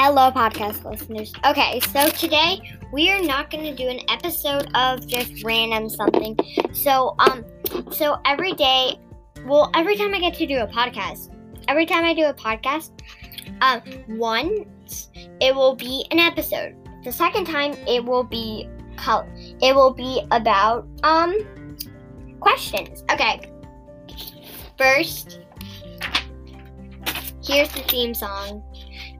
Hello, podcast listeners. Okay, so today we are not going to do an episode of just random something. So, um, so every day, well, every time I get to do a podcast, every time I do a podcast, um, once it will be an episode. The second time it will be col- it will be about um questions. Okay. First, here's the theme song.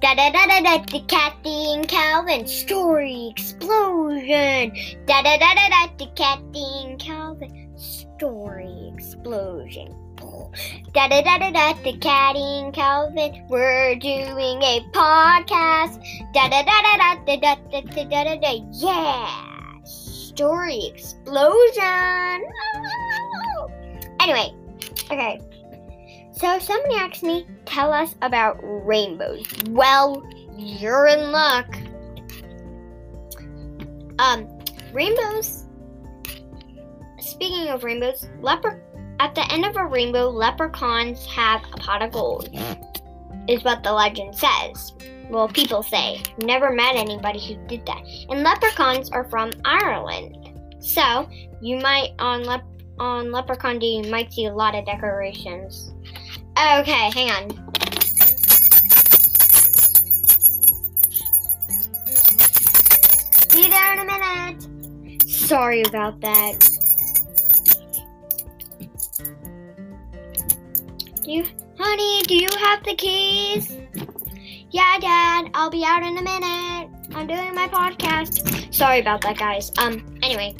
Da da da da da the Kathy and Calvin story explosion. Da da da da da the Kathy and Calvin story explosion. Da da da da da the Catty and Calvin we're doing a podcast. Da da da da da da da da da da da da yeah story explosion. Anyway, okay. So somebody asked me, tell us about rainbows. Well, you're in luck. Um, rainbows. Speaking of rainbows, leper at the end of a rainbow, leprechauns have a pot of gold. Is what the legend says. Well, people say. Never met anybody who did that. And leprechauns are from Ireland. So you might on lep on Leprechaun Day you might see a lot of decorations. Okay, hang on. Be there in a minute. Sorry about that. Do you, honey, do you have the keys? Yeah, Dad. I'll be out in a minute. I'm doing my podcast. Sorry about that, guys. Um, anyway.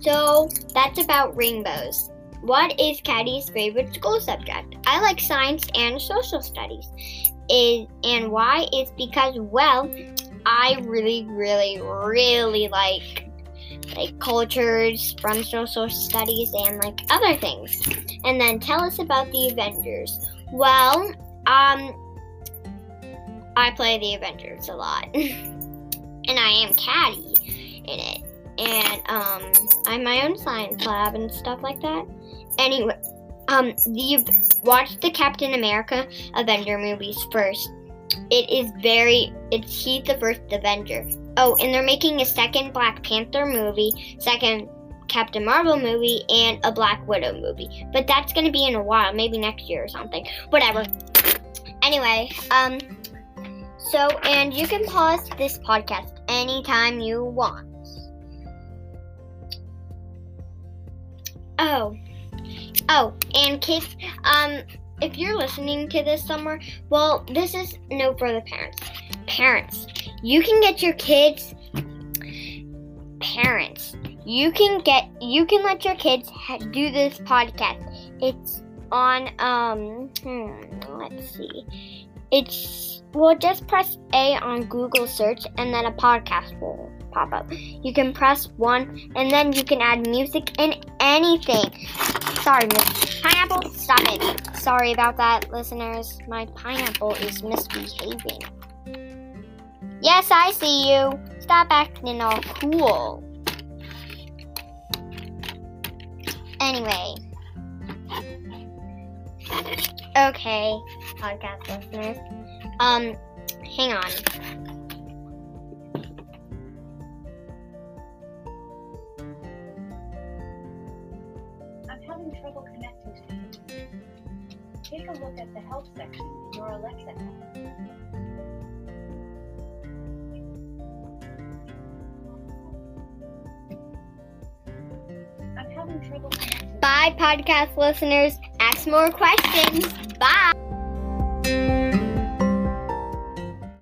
So, that's about rainbows. What is Catty's favorite school subject? I like science and social studies. Is and why is because well, I really, really, really like like cultures from social studies and like other things. And then tell us about the Avengers. Well, um I play the Avengers a lot. and I am Caddy in it. And um I'm my own science lab and stuff like that. Anyway, um, the watch the Captain America Avenger movies first. It is very, it's he's the first Avenger. Oh, and they're making a second Black Panther movie, second Captain Marvel movie, and a Black Widow movie. But that's gonna be in a while, maybe next year or something. Whatever. Anyway, um, so and you can pause this podcast anytime you want. Oh. Oh, and kids, um, if you're listening to this somewhere, well, this is no for the parents. Parents, you can get your kids. Parents, you can get you can let your kids ha- do this podcast. It's on um hmm, let's see. It's well just press A on Google search and then a podcast will pop up. You can press one and then you can add music and anything. Sorry, Miss Pineapple, stop it. Sorry about that, listeners. My pineapple is misbehaving. Yes, I see you. Stop acting all cool. Anyway. Okay, podcast listeners. Um, hang on. Having trouble connecting to the internet. Take a look at the help section in your Alexa app. I'm having trouble. Bye, podcast listeners. Ask more questions. Bye.